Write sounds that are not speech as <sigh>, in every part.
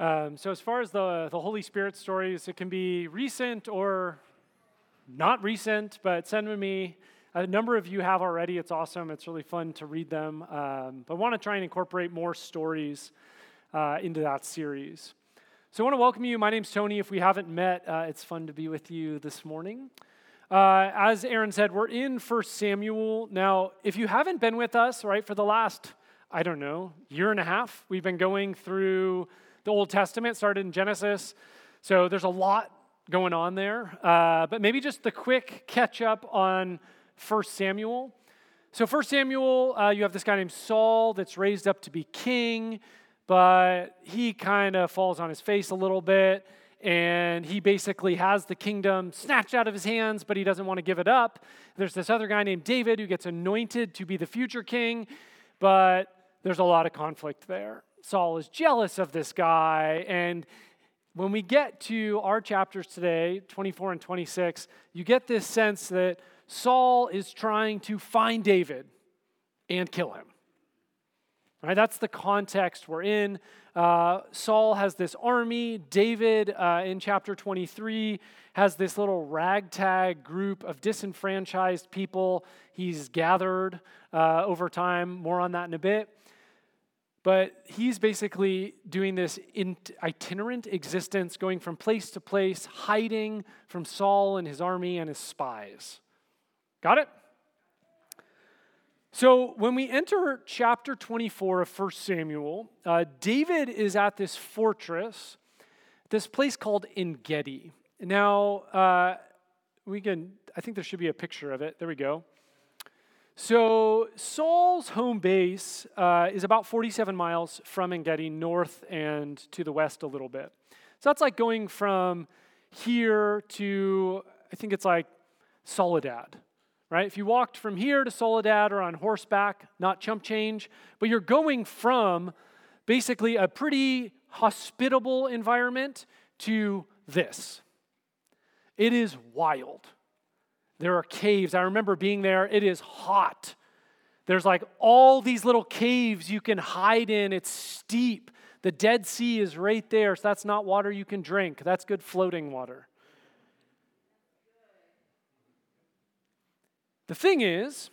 Um, so, as far as the, the Holy Spirit stories, it can be recent or not recent, but send them to me. A number of you have already. It's awesome. It's really fun to read them. Um, but I want to try and incorporate more stories uh, into that series. So, I want to welcome you. My name's Tony. If we haven't met, uh, it's fun to be with you this morning. Uh, as Aaron said, we're in First Samuel. Now, if you haven't been with us, right, for the last, I don't know, year and a half, we've been going through the Old Testament, started in Genesis. So there's a lot going on there. Uh, but maybe just the quick catch up on 1 Samuel. So, 1 Samuel, uh, you have this guy named Saul that's raised up to be king, but he kind of falls on his face a little bit. And he basically has the kingdom snatched out of his hands, but he doesn't want to give it up. There's this other guy named David who gets anointed to be the future king, but there's a lot of conflict there. Saul is jealous of this guy. And when we get to our chapters today, 24 and 26, you get this sense that Saul is trying to find David and kill him. Right, that's the context we're in. Uh, Saul has this army. David, uh, in chapter 23, has this little ragtag group of disenfranchised people he's gathered uh, over time. More on that in a bit. But he's basically doing this itinerant existence, going from place to place, hiding from Saul and his army and his spies. Got it? So, when we enter chapter 24 of 1 Samuel, uh, David is at this fortress, this place called En Gedi. Now, uh, we can, I think there should be a picture of it. There we go. So Saul's home base uh, is about 47 miles from Engedi, north and to the west a little bit. So that's like going from here to, I think it's like Soledad, right? If you walked from here to Soledad or on horseback, not chump change, but you're going from basically a pretty hospitable environment to this. It is wild. There are caves. I remember being there. It is hot. There's like all these little caves you can hide in. It's steep. The Dead Sea is right there, so that's not water you can drink. That's good floating water. The thing is,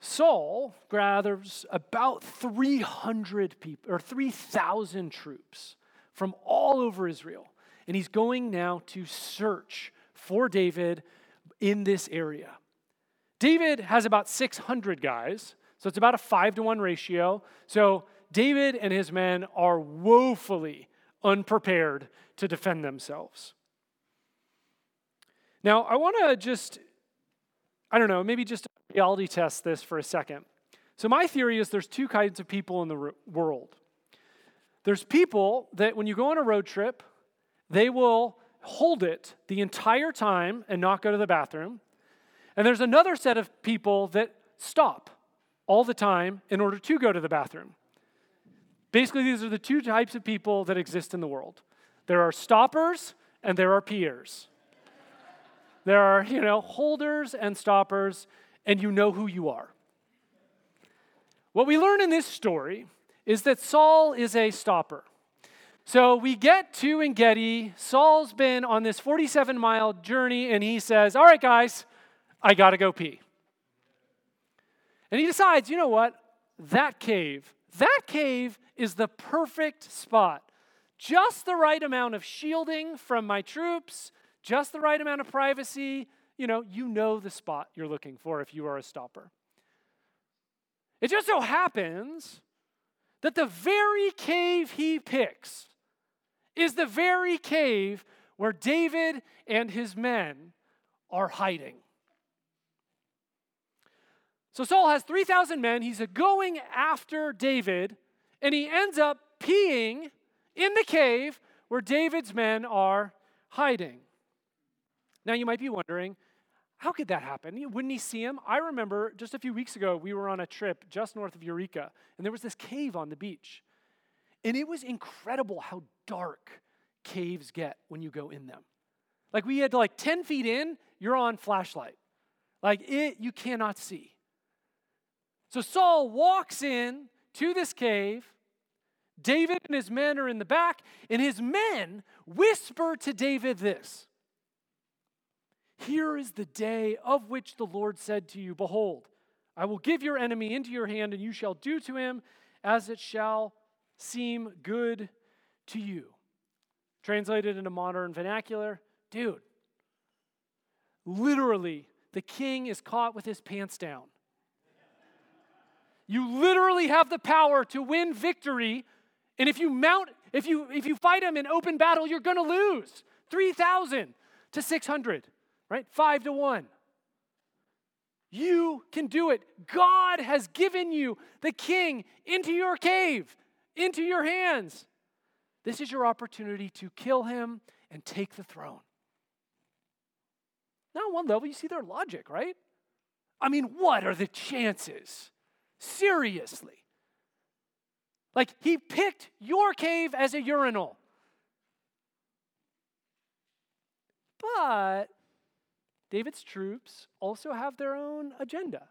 Saul gathers about 300 people or 3,000 troops from all over Israel, and he's going now to search for David in this area. David has about 600 guys, so it's about a five to one ratio. So David and his men are woefully unprepared to defend themselves. Now, I want to just, I don't know, maybe just reality test this for a second. So, my theory is there's two kinds of people in the world. There's people that when you go on a road trip, they will hold it the entire time and not go to the bathroom. And there's another set of people that stop all the time in order to go to the bathroom. Basically, these are the two types of people that exist in the world there are stoppers and there are peers. there are, you know, holders and stoppers, and you know who you are. What we learn in this story is that Saul is a stopper. So we get to Engedi. Saul's been on this 47 mile journey, and he says, All right, guys, I got to go pee. And he decides, you know what? That cave, that cave is the perfect spot. Just the right amount of shielding from my troops, just the right amount of privacy. You know, you know the spot you're looking for if you are a stopper. It just so happens that the very cave he picks is the very cave where David and his men are hiding. So Saul has 3,000 men. He's going after David, and he ends up peeing in the cave where David's men are hiding. Now, you might be wondering, how could that happen? Wouldn't he see him? I remember just a few weeks ago, we were on a trip just north of Eureka, and there was this cave on the beach. And it was incredible how dark caves get when you go in them. Like we had to like 10 feet in, you're on flashlight. Like it, you cannot see. So Saul walks in to this cave. David and his men are in the back, and his men whisper to David this Here is the day of which the Lord said to you, Behold, I will give your enemy into your hand, and you shall do to him as it shall seem good to you. Translated into modern vernacular, dude, literally, the king is caught with his pants down. You literally have the power to win victory, and if you mount, if you if you fight him in open battle, you're going to lose. 3,000 to 600, right? 5 to 1. You can do it. God has given you the king into your cave, into your hands. This is your opportunity to kill him and take the throne. Now, on one level, you see their logic, right? I mean, what are the chances? Seriously. Like, he picked your cave as a urinal. But David's troops also have their own agenda.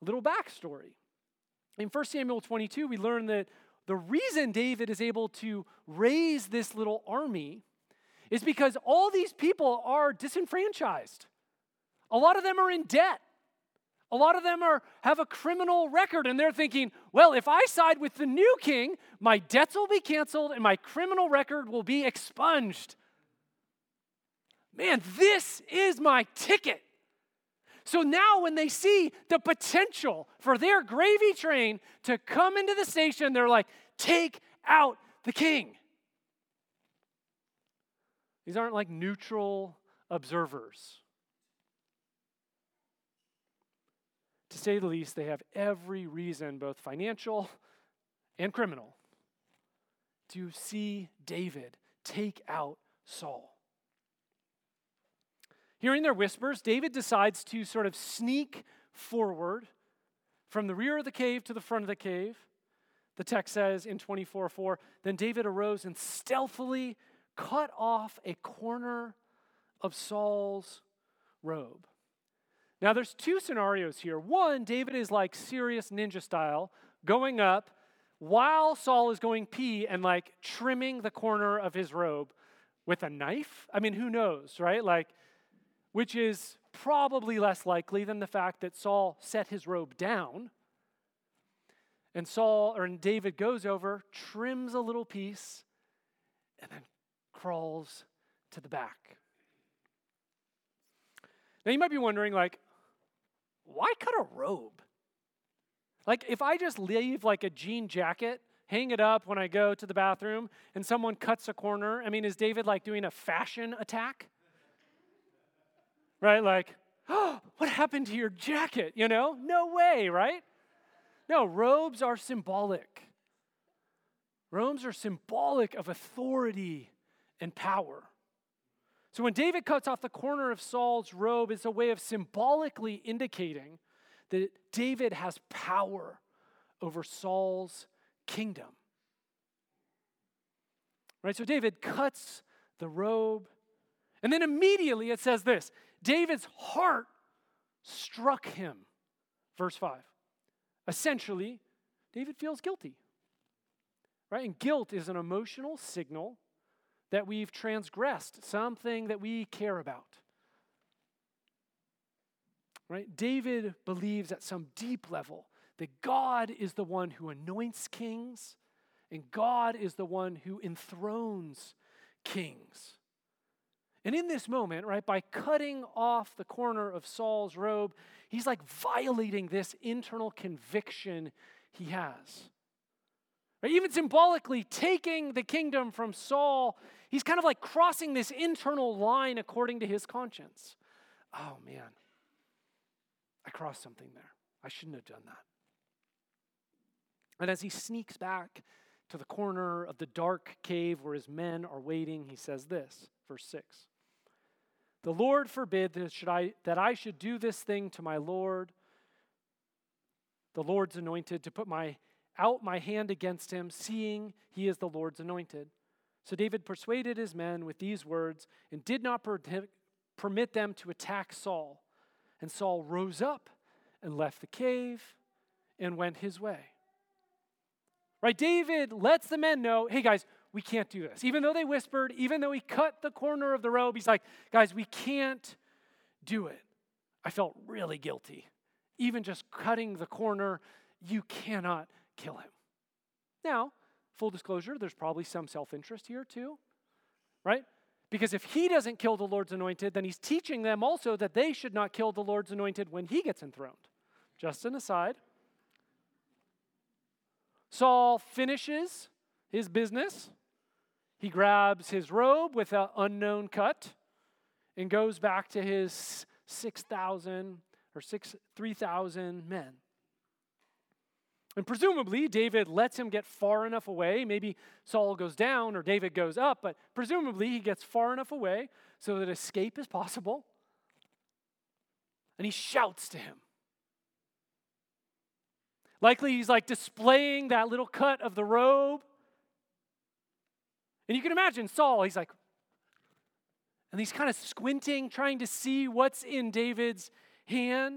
A little backstory. In 1 Samuel 22, we learn that the reason David is able to raise this little army is because all these people are disenfranchised. A lot of them are in debt. A lot of them are, have a criminal record, and they're thinking, well, if I side with the new king, my debts will be canceled and my criminal record will be expunged man, this is my ticket. So now, when they see the potential for their gravy train to come into the station, they're like, take out the king. These aren't like neutral observers. To say the least, they have every reason, both financial and criminal, to see David take out Saul. Hearing their whispers, David decides to sort of sneak forward from the rear of the cave to the front of the cave. The text says in 24 4, then David arose and stealthily cut off a corner of Saul's robe. Now, there's two scenarios here. One, David is like serious ninja style, going up while Saul is going pee and like trimming the corner of his robe with a knife. I mean, who knows, right? Like, which is probably less likely than the fact that Saul set his robe down. And Saul or and David goes over, trims a little piece, and then crawls to the back. Now you might be wondering, like, why cut a robe? Like, if I just leave like a jean jacket, hang it up when I go to the bathroom, and someone cuts a corner, I mean, is David like doing a fashion attack? Right? Like, oh, what happened to your jacket? You know, no way, right? No, robes are symbolic. Robes are symbolic of authority and power. So when David cuts off the corner of Saul's robe, it's a way of symbolically indicating that David has power over Saul's kingdom. Right? So David cuts the robe, and then immediately it says this David's heart struck him. Verse 5. Essentially, David feels guilty. Right? And guilt is an emotional signal that we've transgressed something that we care about. Right? David believes at some deep level that God is the one who anoints kings and God is the one who enthrones kings. And in this moment, right, by cutting off the corner of Saul's robe, he's like violating this internal conviction he has. Right? Even symbolically, taking the kingdom from Saul, he's kind of like crossing this internal line according to his conscience. Oh man, I crossed something there. I shouldn't have done that. And as he sneaks back to the corner of the dark cave where his men are waiting, he says this, verse 6 The Lord forbid that, should I, that I should do this thing to my Lord, the Lord's anointed, to put my, out my hand against him, seeing he is the Lord's anointed. So David persuaded his men with these words and did not permit them to attack Saul. And Saul rose up and left the cave and went his way. Right? David lets the men know hey, guys, we can't do this. Even though they whispered, even though he cut the corner of the robe, he's like, guys, we can't do it. I felt really guilty. Even just cutting the corner, you cannot kill him. Now, full disclosure, there's probably some self interest here too, right? Because if he doesn't kill the Lord's anointed, then he's teaching them also that they should not kill the Lord's anointed when he gets enthroned. Just an aside. Saul finishes his business. He grabs his robe with an unknown cut and goes back to his 6,000 or 6 3,000 men. And presumably, David lets him get far enough away. Maybe Saul goes down or David goes up, but presumably he gets far enough away so that escape is possible. And he shouts to him. Likely, he's like displaying that little cut of the robe. And you can imagine Saul, he's like, and he's kind of squinting, trying to see what's in David's hand.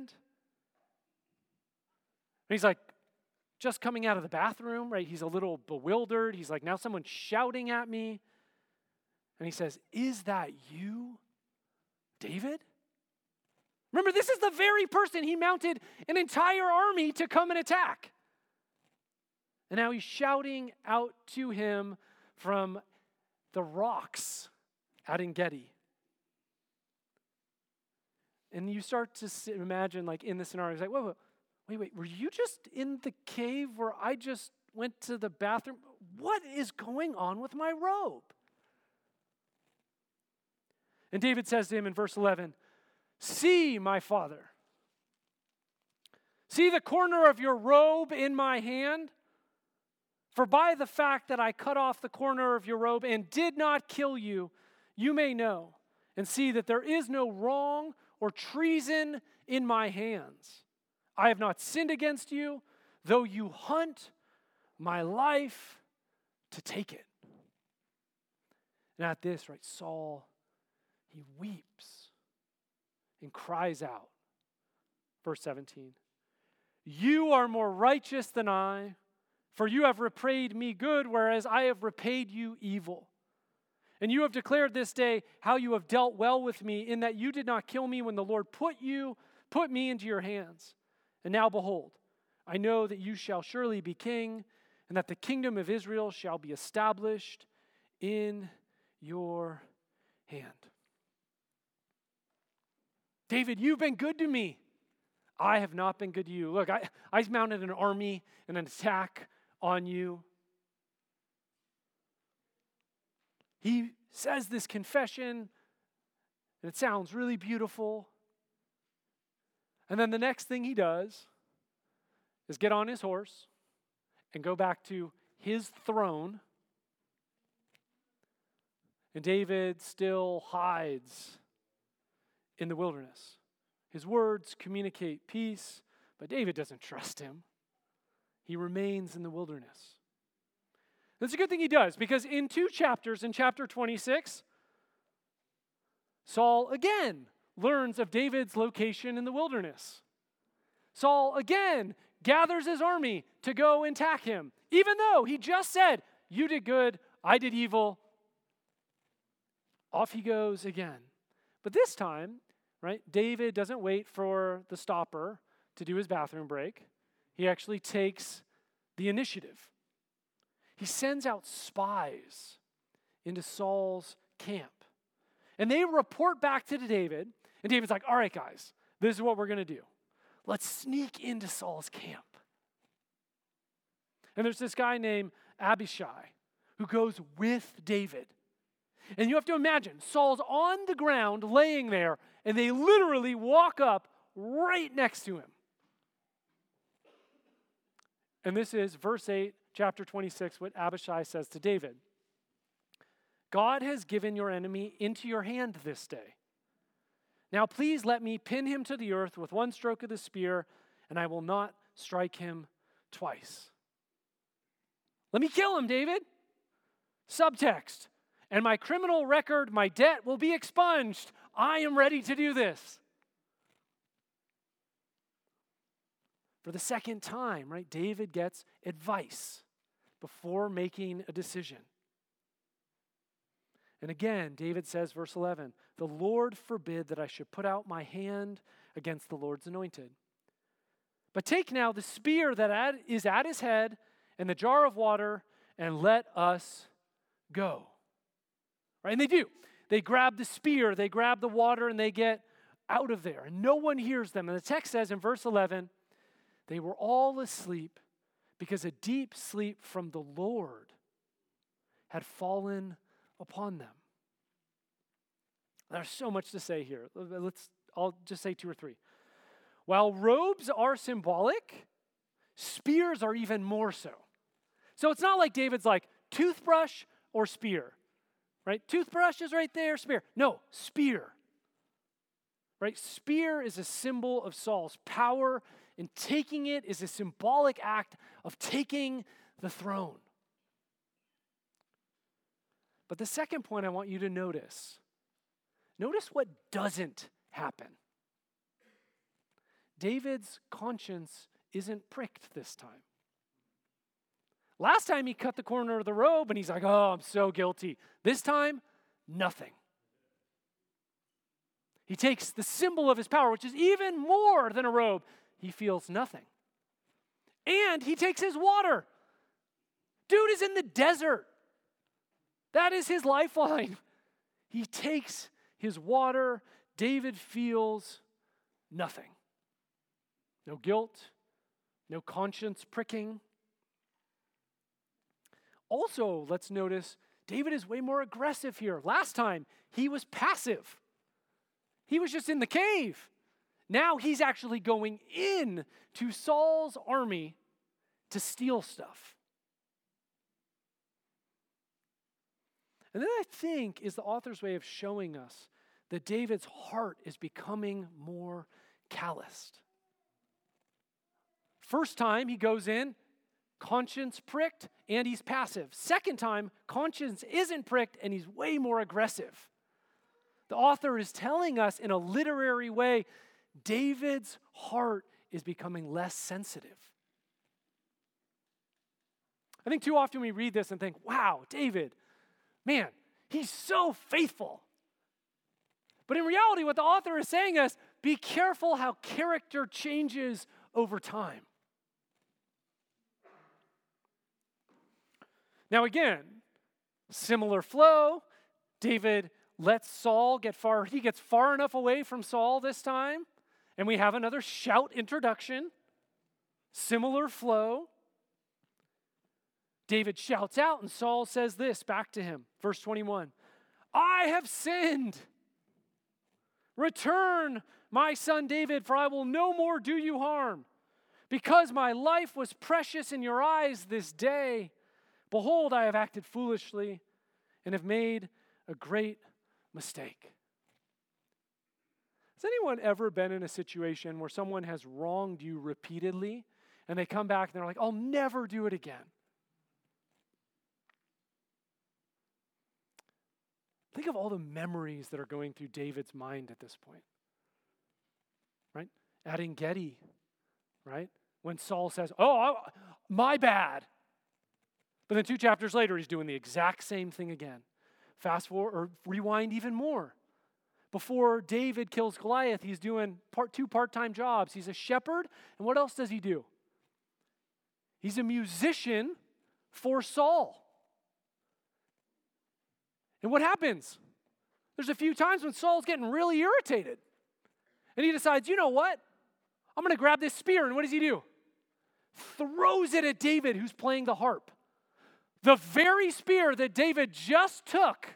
And he's like, just coming out of the bathroom, right? He's a little bewildered. He's like, now someone's shouting at me. And he says, Is that you, David? Remember, this is the very person he mounted an entire army to come and attack. And now he's shouting out to him from the rocks out En Gedi. And you start to imagine, like in the scenario, he's like, wait, wait, wait, wait, were you just in the cave where I just went to the bathroom? What is going on with my robe? And David says to him in verse 11, See, my father, see the corner of your robe in my hand? For by the fact that I cut off the corner of your robe and did not kill you, you may know and see that there is no wrong or treason in my hands. I have not sinned against you, though you hunt my life to take it. And at this, right, Saul, he weeps and cries out. Verse 17 You are more righteous than I, for you have repaid me good, whereas I have repaid you evil. And you have declared this day how you have dealt well with me, in that you did not kill me when the Lord put you, put me into your hands. And now behold, I know that you shall surely be king, and that the kingdom of Israel shall be established in your hand. David, you've been good to me. I have not been good to you. Look, I, I mounted an army and an attack on you. He says this confession, and it sounds really beautiful. And then the next thing he does is get on his horse and go back to his throne. And David still hides in the wilderness. His words communicate peace, but David doesn't trust him. He remains in the wilderness. That's a good thing he does because in two chapters, in chapter 26, Saul again learns of David's location in the wilderness. Saul again gathers his army to go and attack him, even though he just said, You did good, I did evil. Off he goes again. But this time, right, David doesn't wait for the stopper to do his bathroom break. He actually takes the initiative. He sends out spies into Saul's camp. And they report back to David. And David's like, all right, guys, this is what we're going to do. Let's sneak into Saul's camp. And there's this guy named Abishai who goes with David. And you have to imagine Saul's on the ground laying there, and they literally walk up right next to him. And this is verse 8, chapter 26, what Abishai says to David God has given your enemy into your hand this day. Now, please let me pin him to the earth with one stroke of the spear, and I will not strike him twice. Let me kill him, David. Subtext. And my criminal record, my debt will be expunged. I am ready to do this. For the second time, right, David gets advice. before making a decision. And again, David says, verse 11, The Lord forbid that I should put out my hand against the Lord's anointed. But take now the spear that is at his head and the jar of water, and let us go. Right? And they do. They grab the spear, they grab the water, and they get out of there. And no one hears them. And the text says in verse 11, they were all asleep because a deep sleep from the Lord had fallen upon them. There's so much to say here. Let's I'll just say two or three. While robes are symbolic, spears are even more so. So it's not like David's like toothbrush or spear, right? Toothbrush is right there, spear. No, spear. Right? Spear is a symbol of Saul's power, and taking it is a symbolic act of taking the throne. But the second point I want you to notice notice what doesn't happen. David's conscience isn't pricked this time. Last time he cut the corner of the robe and he's like, oh, I'm so guilty. This time, nothing. He takes the symbol of his power, which is even more than a robe. He feels nothing. And he takes his water. Dude is in the desert. That is his lifeline. <laughs> He takes his water. David feels nothing. No guilt, no conscience pricking. Also, let's notice David is way more aggressive here. Last time, he was passive, he was just in the cave. Now he's actually going in to Saul's army to steal stuff. And then I think is the author's way of showing us that David's heart is becoming more calloused. First time he goes in, conscience pricked, and he's passive. Second time, conscience isn't pricked, and he's way more aggressive. The author is telling us in a literary way David's heart is becoming less sensitive. I think too often we read this and think, wow, David, man, he's so faithful. But in reality, what the author is saying is be careful how character changes over time. Now, again, similar flow. David lets Saul get far, he gets far enough away from Saul this time, and we have another shout introduction. Similar flow. David shouts out, and Saul says this back to him. Verse 21 I have sinned. Return, my son David, for I will no more do you harm. Because my life was precious in your eyes this day, Behold, I have acted foolishly and have made a great mistake. Has anyone ever been in a situation where someone has wronged you repeatedly and they come back and they're like, I'll never do it again? Think of all the memories that are going through David's mind at this point. Right? At Engedi, right? When Saul says, Oh, my bad. But then two chapters later, he's doing the exact same thing again. Fast forward or rewind even more. Before David kills Goliath, he's doing part two part-time jobs. He's a shepherd, and what else does he do? He's a musician for Saul. And what happens? There's a few times when Saul's getting really irritated. And he decides, you know what? I'm going to grab this spear. And what does he do? Throws it at David, who's playing the harp. The very spear that David just took.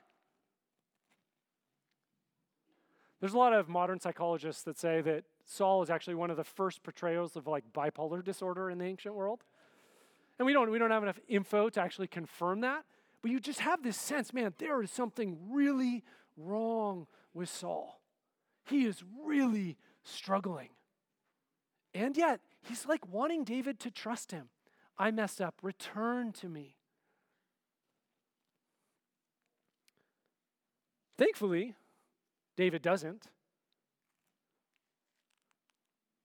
There's a lot of modern psychologists that say that Saul is actually one of the first portrayals of like bipolar disorder in the ancient world. And we don't, we don't have enough info to actually confirm that. But you just have this sense, man, there is something really wrong with Saul. He is really struggling. And yet, he's like wanting David to trust him. I messed up. Return to me. Thankfully, David doesn't.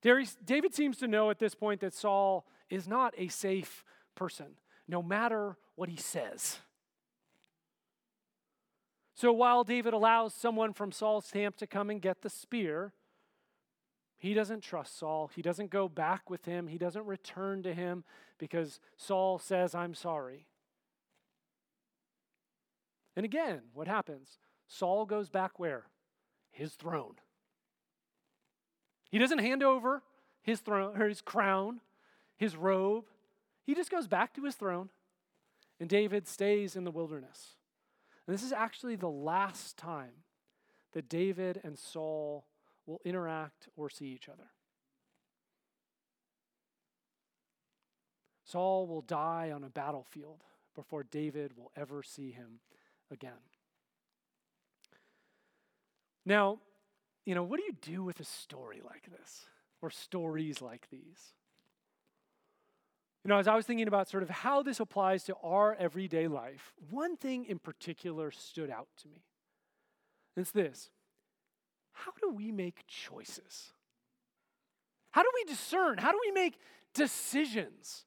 David seems to know at this point that Saul is not a safe person. no matter what he says. So while David allows someone from Saul's camp to come and get the spear, he doesn't trust Saul. He doesn't go back with him. He doesn't return to him because Saul says, I'm sorry. And again, what happens? Saul goes back where? His throne. He doesn't hand over his throne or his crown, his robe. He just goes back to his throne. And David stays in the wilderness. And this is actually the last time that David and Saul will interact or see each other. Saul will die on a battlefield before David will ever see him again. Now, you know, what do you do with a story like this or stories like these? You know, as I was thinking about sort of how this applies to our everyday life, one thing in particular stood out to me. It's this How do we make choices? How do we discern? How do we make decisions?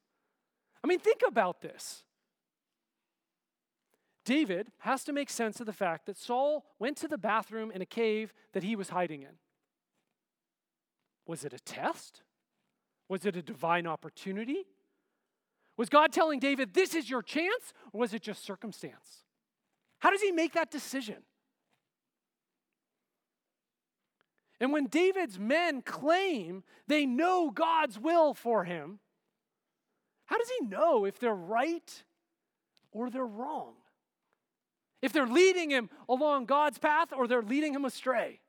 I mean, think about this. David has to make sense of the fact that Saul went to the bathroom in a cave that he was hiding in. Was it a test? Was it a divine opportunity? Was God telling David, this is your chance, or was it just circumstance? How does he make that decision? And when David's men claim they know God's will for him, how does he know if they're right or they're wrong? If they're leading him along God's path or they're leading him astray?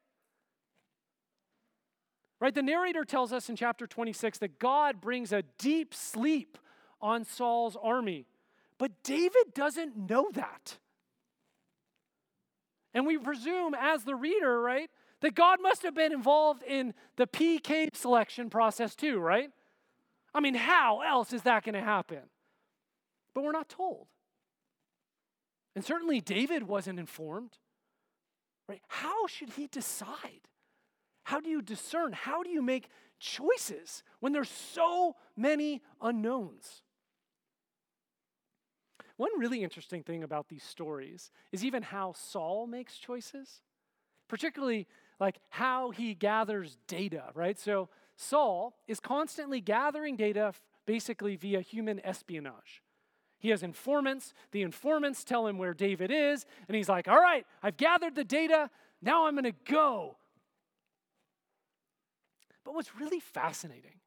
Right? The narrator tells us in chapter 26 that God brings a deep sleep on Saul's army. But David doesn't know that. And we presume, as the reader, right, that God must have been involved in the PK selection process too, right? I mean, how else is that going to happen? But we're not told. And certainly David wasn't informed. Right? How should he decide? How do you discern? How do you make choices when there's so many unknowns? One really interesting thing about these stories is even how Saul makes choices, particularly like how he gathers data, right? So Saul is constantly gathering data basically via human espionage. He has informants. The informants tell him where David is, and he's like, All right, I've gathered the data. Now I'm going to go. But what's really fascinating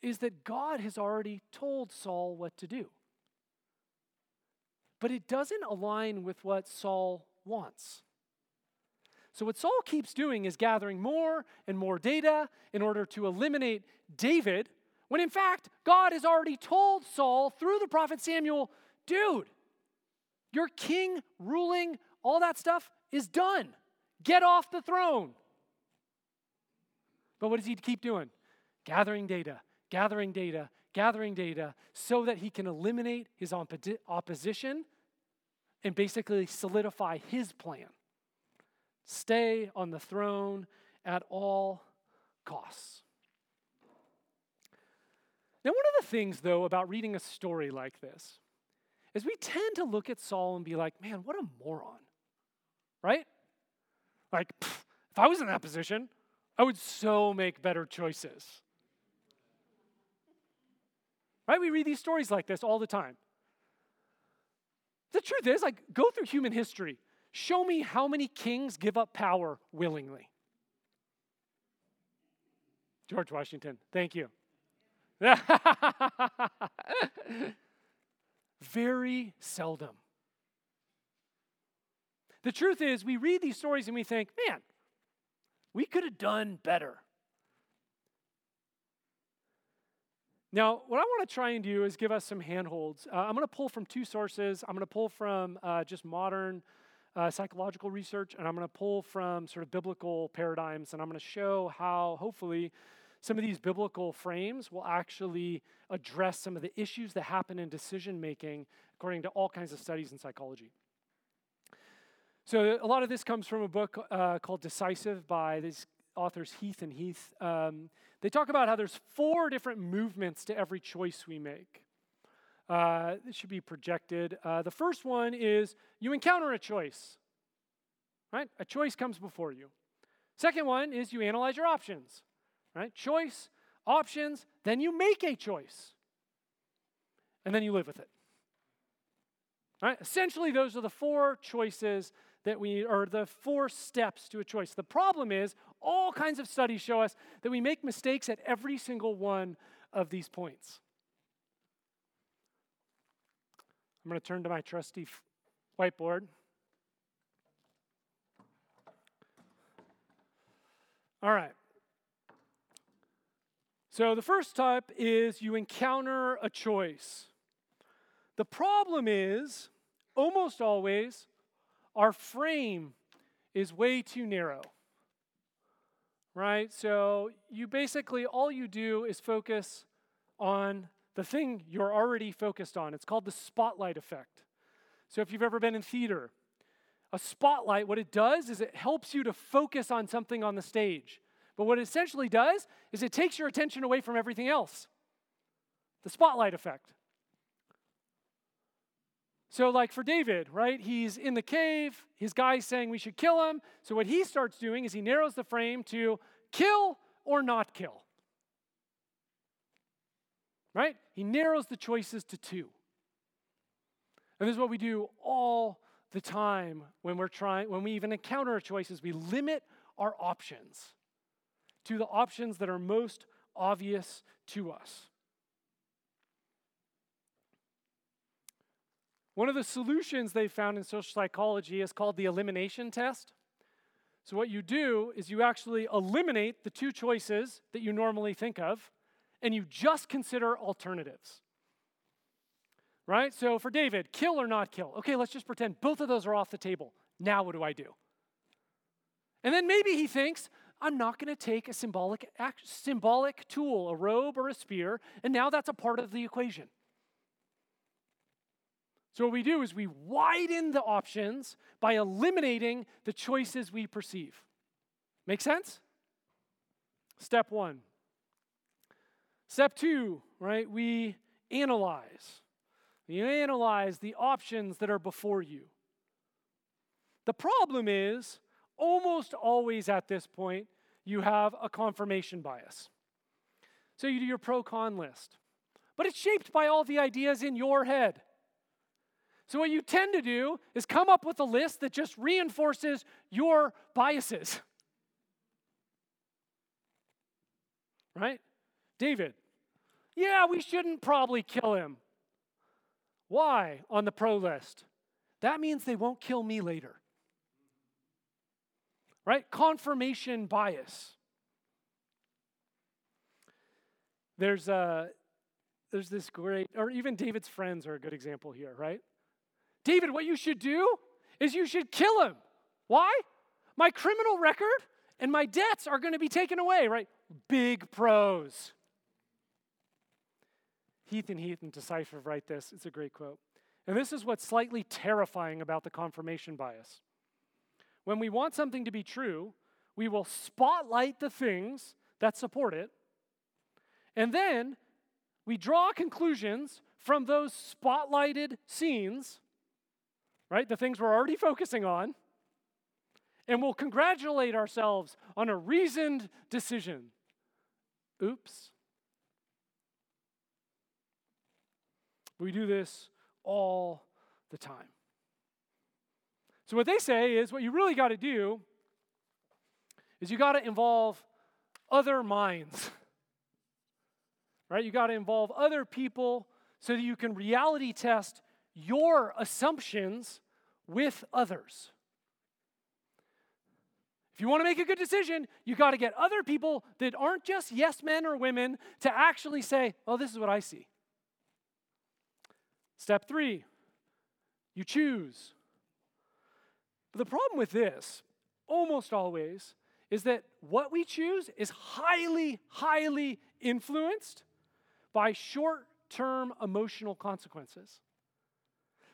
is that God has already told Saul what to do but it doesn't align with what Saul wants. So, what Saul keeps doing is gathering more and more data in order to eliminate David, when in fact, God has already told Saul through the prophet Samuel, dude, your king ruling, all that stuff is done. Get off the throne. But what does he keep doing? Gathering data, gathering data, gathering data so that he can eliminate his opposition and basically solidify his plan. Stay on the throne at all costs. Now, one of the things, though, about reading a story like this is we tend to look at Saul and be like, man, what a moron, right? Like, pff, if I was in that position, I would so make better choices. Right? We read these stories like this all the time. The truth is, like, go through human history. Show me how many kings give up power willingly. George Washington, thank you. <laughs> Very seldom. The truth is, we read these stories and we think, man, we could have done better. Now, what I want to try and do is give us some handholds. Uh, I'm going to pull from two sources. I'm going to pull from uh, just modern uh, psychological research, and I'm going to pull from sort of biblical paradigms, and I'm going to show how, hopefully, some of these biblical frames will actually address some of the issues that happen in decision making according to all kinds of studies in psychology. So, a lot of this comes from a book uh, called Decisive by these authors Heath and Heath. Um, they talk about how there's four different movements to every choice we make. Uh, it should be projected. Uh, the first one is you encounter a choice, right? A choice comes before you. Second one is you analyze your options, right? Choice, options, then you make a choice, and then you live with it. Right? Essentially, those are the four choices that we, or the four steps to a choice. The problem is, all kinds of studies show us that we make mistakes at every single one of these points. I'm going to turn to my trusty whiteboard. All right. So the first type is you encounter a choice. The problem is, almost always, our frame is way too narrow. Right? So you basically, all you do is focus on the thing you're already focused on. It's called the spotlight effect. So if you've ever been in theater, a spotlight, what it does is it helps you to focus on something on the stage. But what it essentially does is it takes your attention away from everything else. The spotlight effect. So, like for David, right? He's in the cave. His guy's saying we should kill him. So, what he starts doing is he narrows the frame to kill or not kill. Right? He narrows the choices to two. And this is what we do all the time when we're trying, when we even encounter choices. We limit our options to the options that are most obvious to us. One of the solutions they found in social psychology is called the elimination test. So, what you do is you actually eliminate the two choices that you normally think of, and you just consider alternatives. Right? So, for David, kill or not kill. Okay, let's just pretend both of those are off the table. Now, what do I do? And then maybe he thinks, I'm not going to take a symbolic, symbolic tool, a robe or a spear, and now that's a part of the equation. So, what we do is we widen the options by eliminating the choices we perceive. Make sense? Step one. Step two, right? We analyze. You analyze the options that are before you. The problem is, almost always at this point, you have a confirmation bias. So you do your pro con list, but it's shaped by all the ideas in your head. So, what you tend to do is come up with a list that just reinforces your biases. Right? David, yeah, we shouldn't probably kill him. Why on the pro list? That means they won't kill me later. Right? Confirmation bias. There's a there's this great, or even David's friends are a good example here, right? David, what you should do is you should kill him. Why? My criminal record and my debts are going to be taken away, right? Big pros. Heath and Heath and Decisive write this. It's a great quote. And this is what's slightly terrifying about the confirmation bias. When we want something to be true, we will spotlight the things that support it, and then we draw conclusions from those spotlighted scenes right? The things we're already focusing on. And we'll congratulate ourselves on a reasoned decision. Oops. We do this all the time. So, what they say is what you really got to do is you got to involve other minds, <laughs> right? You got to involve other people so that you can reality test your assumptions with others. If you want to make a good decision, you got to get other people that aren't just yes men or women to actually say, oh, this is what I see. Step three, you choose. But the problem with this, almost always, is that what we choose is highly, highly influenced by short term emotional consequences.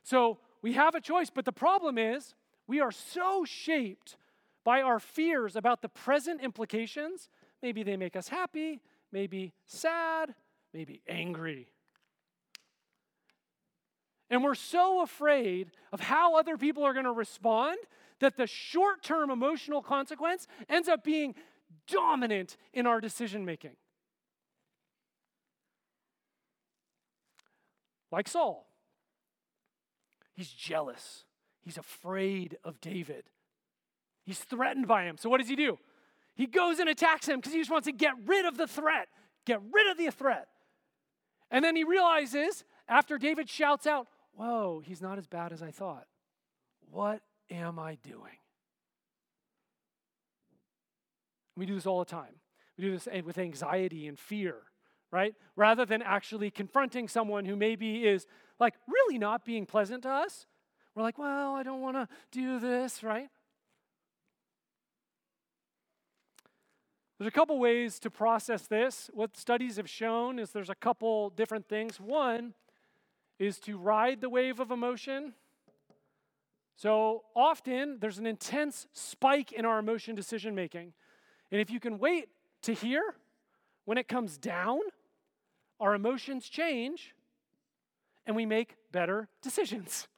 So we have a choice, but the problem is we are so shaped by our fears about the present implications. Maybe they make us happy, maybe sad, maybe angry. And we're so afraid of how other people are going to respond that the short term emotional consequence ends up being dominant in our decision making. Like Saul, he's jealous, he's afraid of David, he's threatened by him. So, what does he do? He goes and attacks him because he just wants to get rid of the threat, get rid of the threat. And then he realizes after David shouts out, Whoa, he's not as bad as I thought. What am I doing? We do this all the time. We do this with anxiety and fear, right? Rather than actually confronting someone who maybe is like really not being pleasant to us, we're like, well, I don't want to do this, right? There's a couple ways to process this. What studies have shown is there's a couple different things. One is to ride the wave of emotion. So often there's an intense spike in our emotion decision making. And if you can wait to hear when it comes down, our emotions change and we make better decisions.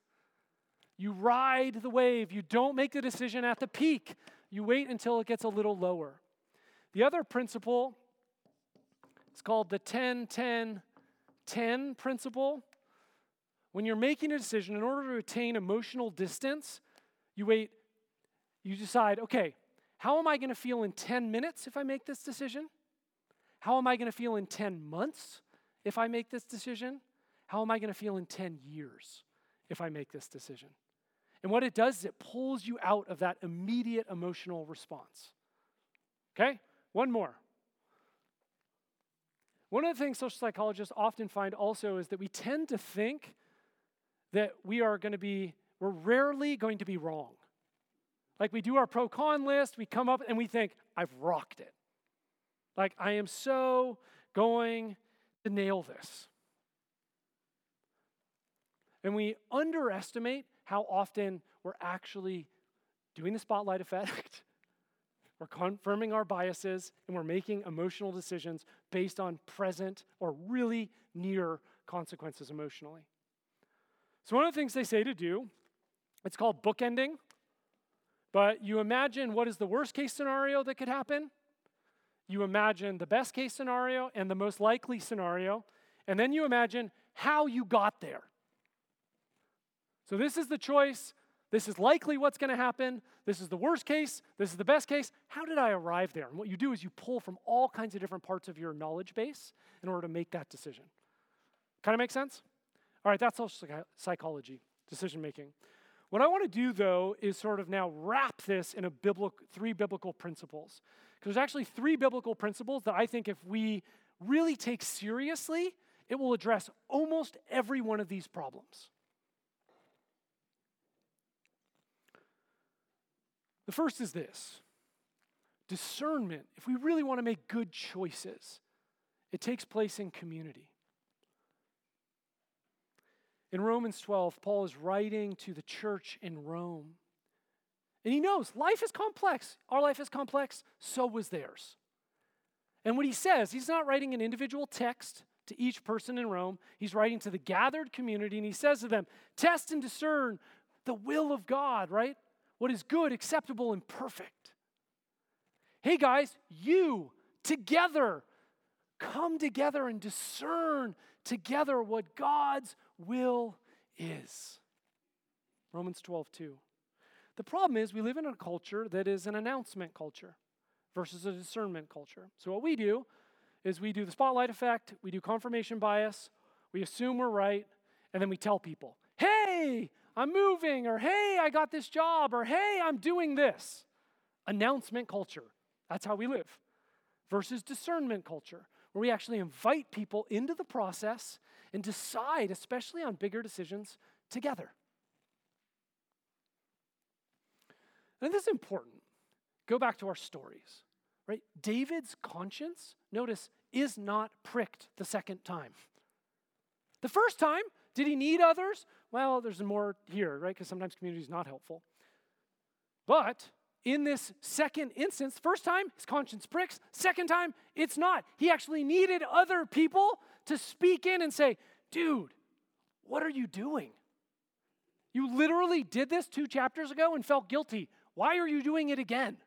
You ride the wave. You don't make the decision at the peak. You wait until it gets a little lower. The other principle is called the 10 10 10 principle. When you're making a decision, in order to attain emotional distance, you wait, you decide, okay, how am I going to feel in 10 minutes if I make this decision? How am I going to feel in 10 months if I make this decision? How am I going to feel in 10 years if I make this decision? And what it does is it pulls you out of that immediate emotional response. Okay? One more. One of the things social psychologists often find also is that we tend to think that we are going to be, we're rarely going to be wrong. Like we do our pro con list, we come up and we think, I've rocked it. Like I am so going to nail this. And we underestimate how often we're actually doing the spotlight effect <laughs> we're confirming our biases and we're making emotional decisions based on present or really near consequences emotionally. So, one of the things they say to do, it's called bookending. But you imagine what is the worst case scenario that could happen? You imagine the best case scenario and the most likely scenario, and then you imagine how you got there. So, this is the choice this is likely what's going to happen. This is the worst case. This is the best case. How did I arrive there? And what you do is you pull from all kinds of different parts of your knowledge base in order to make that decision. Kind of make sense? All right, that's all psychology, decision making. What I want to do, though, is sort of now wrap this in a biblical, three biblical principles. Because there's actually three biblical principles that I think if we really take seriously, it will address almost every one of these problems. The first is this discernment. If we really want to make good choices, it takes place in community. In Romans 12, Paul is writing to the church in Rome. And he knows life is complex. Our life is complex, so was theirs. And what he says, he's not writing an individual text to each person in Rome. He's writing to the gathered community, and he says to them, Test and discern the will of God, right? what is good, acceptable, and perfect. Hey guys, you together come together and discern together what God's will is. Romans 12, 2. The problem is we live in a culture that is an announcement culture versus a discernment culture. So what we do is we do the spotlight effect, we do confirmation bias, we assume we're right, and then we tell people, hey, I'm moving, or hey, I got this job, or hey, I'm doing this. Announcement culture. That's how we live. Versus discernment culture, where we actually invite people into the process and decide, especially on bigger decisions, together. And this is important. Go back to our stories, right? David's conscience, notice, is not pricked the second time. The first time, did he need others? Well, there's more here, right? Because sometimes community is not helpful. But in this second instance, first time, his conscience pricks. Second time, it's not. He actually needed other people to speak in and say, dude, what are you doing? You literally did this two chapters ago and felt guilty. Why are you doing it again?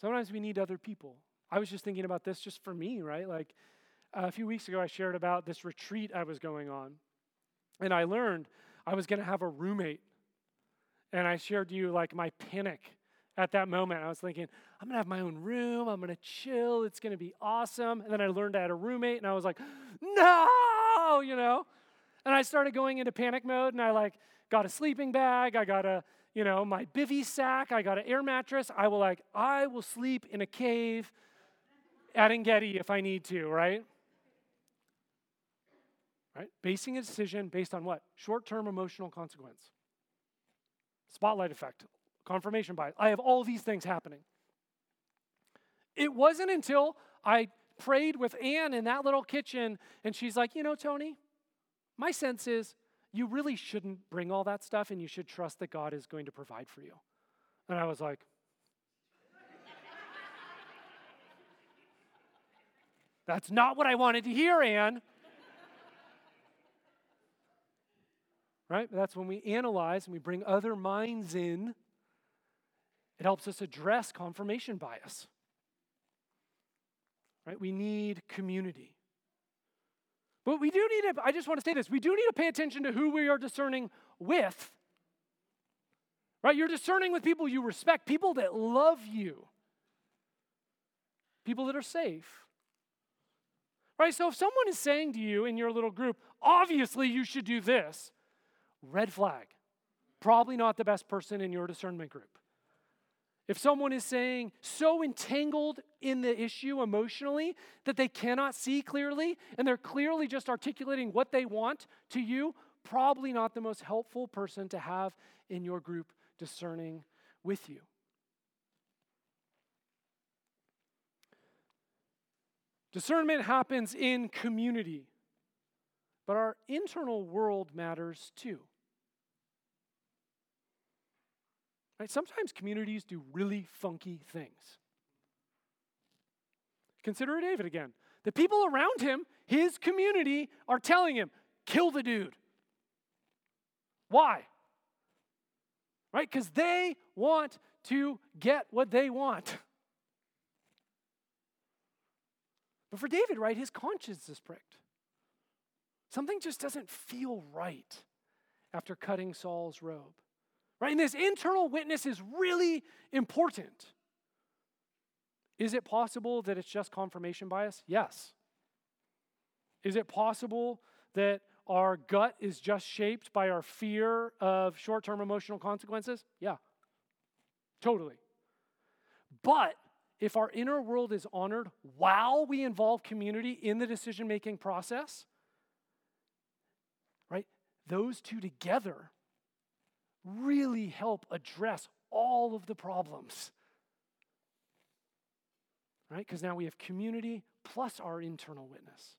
Sometimes we need other people. I was just thinking about this just for me, right? Like uh, a few weeks ago, I shared about this retreat I was going on. And I learned I was going to have a roommate. And I shared you like my panic at that moment. I was thinking, I'm to have my own room. I'm to chill. It's to be awesome. And then I learned I had a roommate and I was like, no, you know? And I started going into panic mode and I like got a sleeping bag. I got a, you know, my bivy sack. I got an air mattress. I will like, I will sleep in a cave at En Gedi if I need to, right? Right? Basing a decision based on what? Short term emotional consequence. Spotlight effect, confirmation bias. I have all these things happening. It wasn't until I prayed with Anne in that little kitchen and she's like, you know, Tony, my sense is you really shouldn't bring all that stuff and you should trust that God is going to provide for you. And I was like, That's not what I wanted to hear, Anne. Right? That's when we analyze and we bring other minds in. It helps us address confirmation bias. Right? We need community. But we do need to, I just want to say this, we do need to pay attention to who we are discerning with. Right? You're discerning with people you respect, people that love you, people that are safe. Right? So if someone is saying to you in your little group, obviously you should do this, red flag. Probably not the best person in your discernment group. If someone is saying so entangled in the issue emotionally that they cannot see clearly and they're clearly just articulating what they want to you, probably not the most helpful person to have in your group discerning with you. Discernment happens in community, but our internal world matters too. Right? Sometimes communities do really funky things. Consider David again. The people around him, his community, are telling him, kill the dude. Why? Right? Because they want to get what they want. But for David, right, his conscience is pricked. Something just doesn't feel right after cutting Saul's robe. Right? And this internal witness is really important. Is it possible that it's just confirmation bias? Yes. Is it possible that our gut is just shaped by our fear of short term emotional consequences? Yeah, totally. But if our inner world is honored while we involve community in the decision making process, right, those two together really help address all of the problems. Right? Because now we have community plus our internal witness.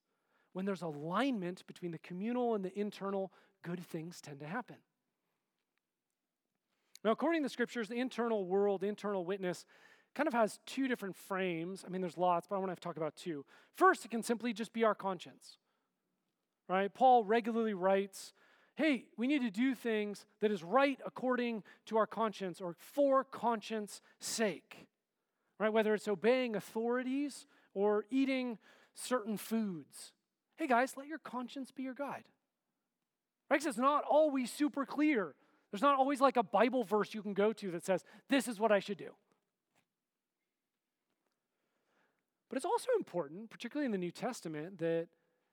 When there's alignment between the communal and the internal, good things tend to happen. Now, according to the scriptures, the internal world, the internal witness, kind of has two different frames. I mean, there's lots, but I want to talk about two. First, it can simply just be our conscience. Right? Paul regularly writes hey, we need to do things that is right according to our conscience or for conscience sake. Right? Whether it's obeying authorities or eating certain foods. Hey guys, let your conscience be your guide. Right? Because it's not always super clear. There's not always like a Bible verse you can go to that says, this is what I should do. But it's also important, particularly in the New Testament, that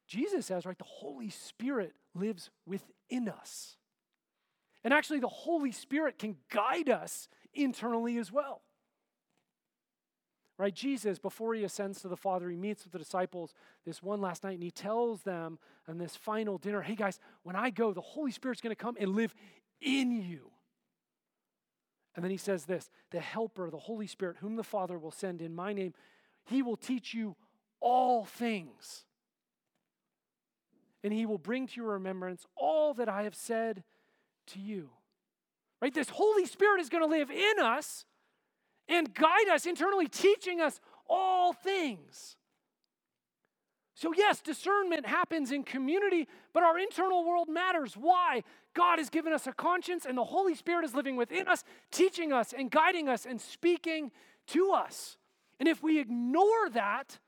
Jesus says, right, the Holy Spirit lives within us. And actually, the Holy Spirit can guide us internally as well. Right? Jesus, before he ascends to the Father, he meets with the disciples this one last night and he tells them on this final dinner, hey guys, when I go, the Holy Spirit's going to come and live in you. And then he says this the Helper, the Holy Spirit, whom the Father will send in my name, he will teach you all things and he will bring to your remembrance all that I have said to you. Right? This Holy Spirit is going to live in us and guide us internally, teaching us all things. So, yes, discernment happens in community, but our internal world matters. Why? God has given us a conscience, and the Holy Spirit is living within us, teaching us and guiding us and speaking to us. And if we ignore that,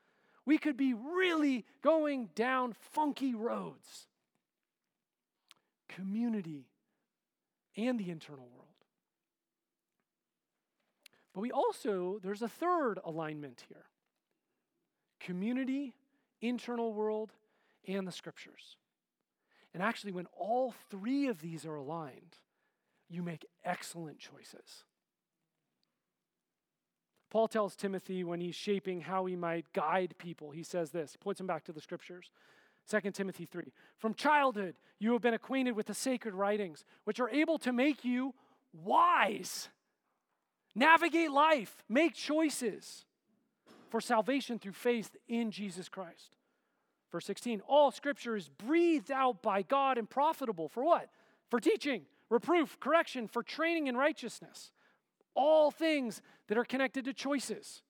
we could be really going down funky roads. Community and the internal world. But we also, there's a third alignment here community internal world, and the scriptures. And actually, when all three of these are aligned, you make excellent choices. Paul tells Timothy when he's shaping how he might guide people, he says this, he points him back to the scriptures. 2 Timothy 3. From childhood, you have been acquainted with the sacred writings, which are able to make you wise, navigate life, make choices for salvation through faith in Jesus Christ. Verse 16, all scripture is breathed out by God and profitable for what? For teaching, reproof, correction, for training in righteousness. All things that are connected to choices.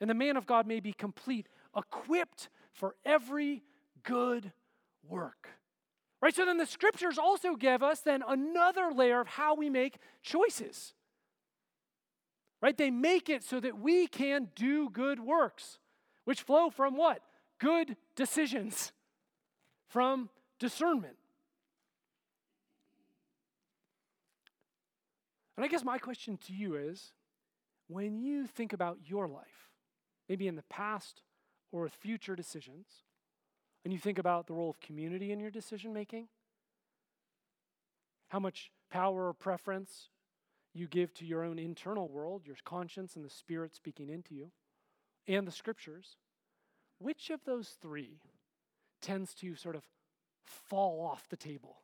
And the man of God may be complete, equipped for every good work. Right? So then the scriptures also give us then another layer of how we make choices. Right? They make it so that we can do good works, which flow from what? Good decisions, from discernment. And I guess my question to you is when you think about your life, maybe in the past or future decisions, and you think about the role of community in your decision making, how much power or preference you give to your own internal world, your conscience and the Spirit speaking into you, and the scriptures, which of those three tends to sort of fall off the table?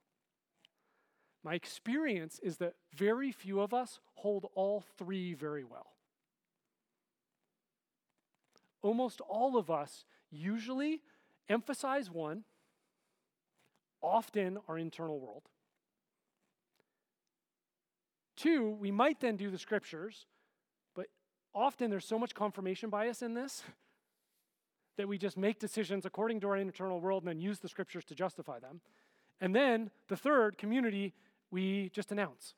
My experience is that very few of us hold all three very well. Almost all of us usually emphasize one, often our internal world, Two, we might then do the scriptures, but often there's so much confirmation bias in this <laughs> that we just make decisions according to our internal world and then use the scriptures to justify them. And then the third, community, we just announce.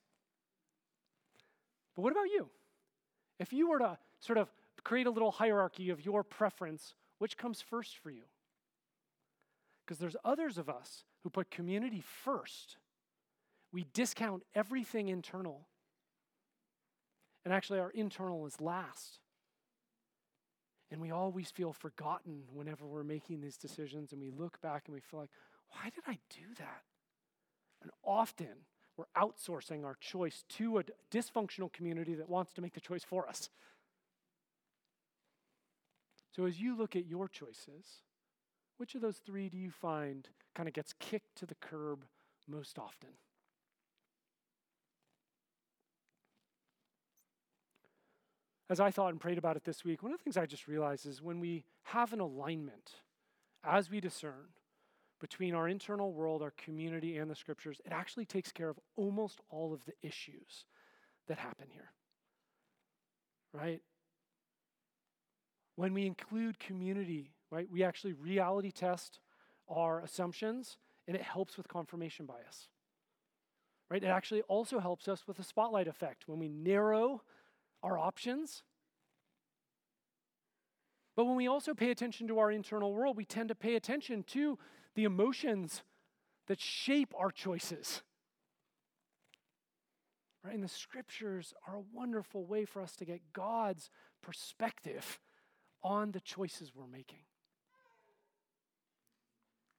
But what about you? If you were to sort of create a little hierarchy of your preference, which comes first for you? Because there's others of us who put community first we discount everything internal. And actually, our internal is last. And we always feel forgotten whenever we're making these decisions, and we look back and we feel like, why did I do that? And often, we're outsourcing our choice to a dysfunctional community that wants to make the choice for us. So, as you look at your choices, which of those three do you find kind of gets kicked to the curb most often? as I thought and prayed about it this week, one of the things I just realized is when we have an alignment as we discern between our internal world, our community, and the scriptures, it actually takes care of almost all of the issues that happen here. Right? When we include community, right, we actually reality test our assumptions and it helps with confirmation bias. Right? It actually also helps us with the spotlight effect. When we narrow our options. But when we also pay attention to our internal world, we tend to pay attention to the emotions that shape our choices. Right? And the scriptures are a wonderful way for us to get God's perspective on the choices we're making.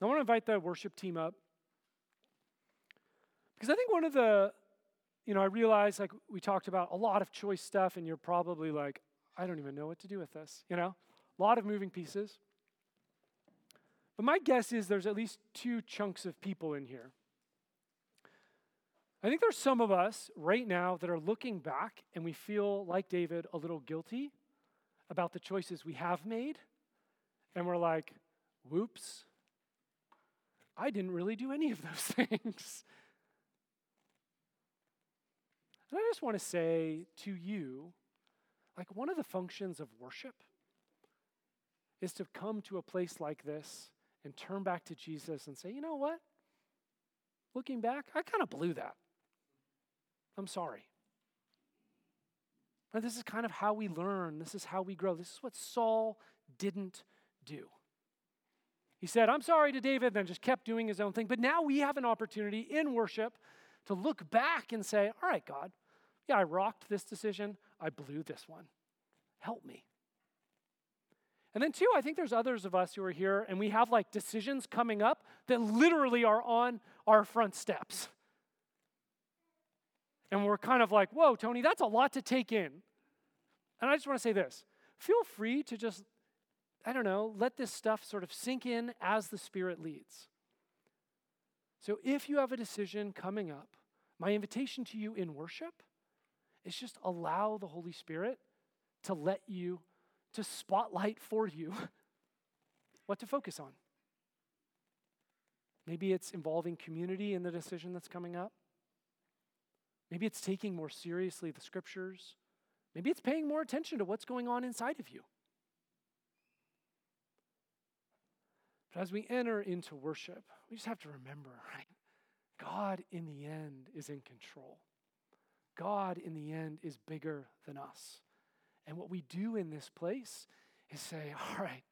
I want to invite the worship team up because I think one of the you know, I realize like we talked about a lot of choice stuff, and you're probably like, I don't even know what to do with this, you know? A lot of moving pieces. But my guess is there's at least two chunks of people in here. I think there's some of us right now that are looking back and we feel, like David, a little guilty about the choices we have made. And we're like, whoops, I didn't really do any of those <laughs> things. And I just want to say to you, like one of the functions of worship is to come to a place like this and turn back to Jesus and say, you know what? Looking back, I kind of blew that. I'm sorry. But this is kind of how we learn. This is how we grow. This is what Saul didn't do. He said, I'm sorry to David, then just kept doing his own thing. But now we have an opportunity in worship to look back and say, All right, God, yeah, I rocked this decision. I blew this one. Help me. And then, two, I think there's others of us who are here and we have like decisions coming up that literally are on our front steps. And we're kind of like, whoa, Tony, that's a lot to take in. And I just want to say this feel free to just, I don't know, let this stuff sort of sink in as the Spirit leads. So if you have a decision coming up, my invitation to you in worship is just allow the Holy Spirit to let you to spotlight for you <laughs> what to focus on. Maybe it's involving community in the decision that's coming up. Maybe it's taking more seriously the scriptures. Maybe it's paying more attention to what's going on inside of you. But as we enter into worship, we just have to remember, right? God in the end is in control. God in the end is bigger than us. And what we do in this place is say, all right,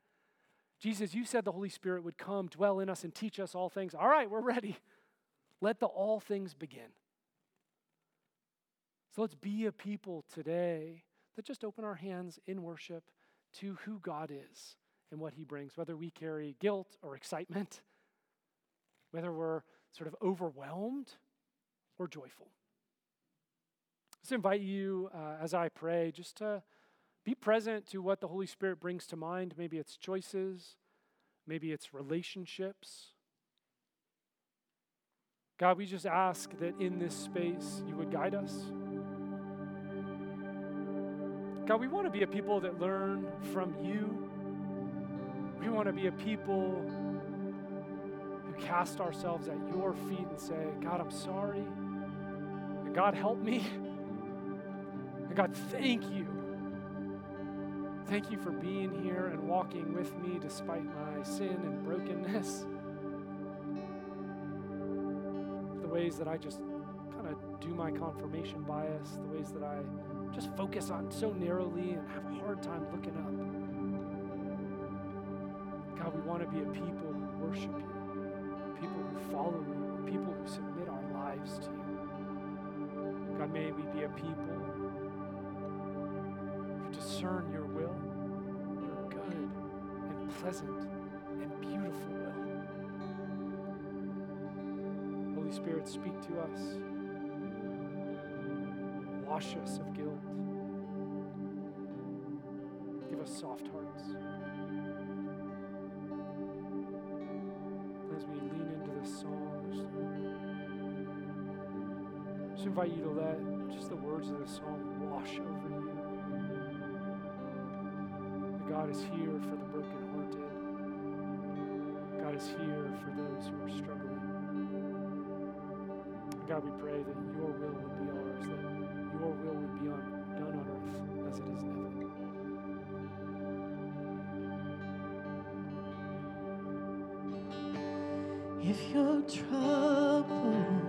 Jesus, you said the Holy Spirit would come, dwell in us, and teach us all things. All right, we're ready. Let the all things begin. So let's be a people today that just open our hands in worship to who God is and what He brings, whether we carry guilt or excitement, whether we're sort of overwhelmed or joyful. Let's invite you uh, as I pray just to be present to what the Holy Spirit brings to mind. Maybe it's choices, maybe it's relationships. God, we just ask that in this space you would guide us. God, we want to be a people that learn from you. We want to be a people who cast ourselves at your feet and say, God, I'm sorry. God, help me. And God, thank you Thank you for being here and walking with me despite my sin and brokenness. The ways that I just kind of do my confirmation bias, the ways that I just focus on so narrowly and have a hard time looking up. God, we want to be a people who worship you, people who follow you, people who submit our lives to you. God, may we be a people discern your will, your good and pleasant and beautiful will. Holy Spirit, speak to us. Wash us of guilt. Give us soft hearts. As we lean into this song, just, invite you to let just the words of this song wash over is here for the brokenhearted. God is here for those who are struggling. God, we pray that your will would be ours, that your will would be on, done on earth as it is in heaven. If you're troubled,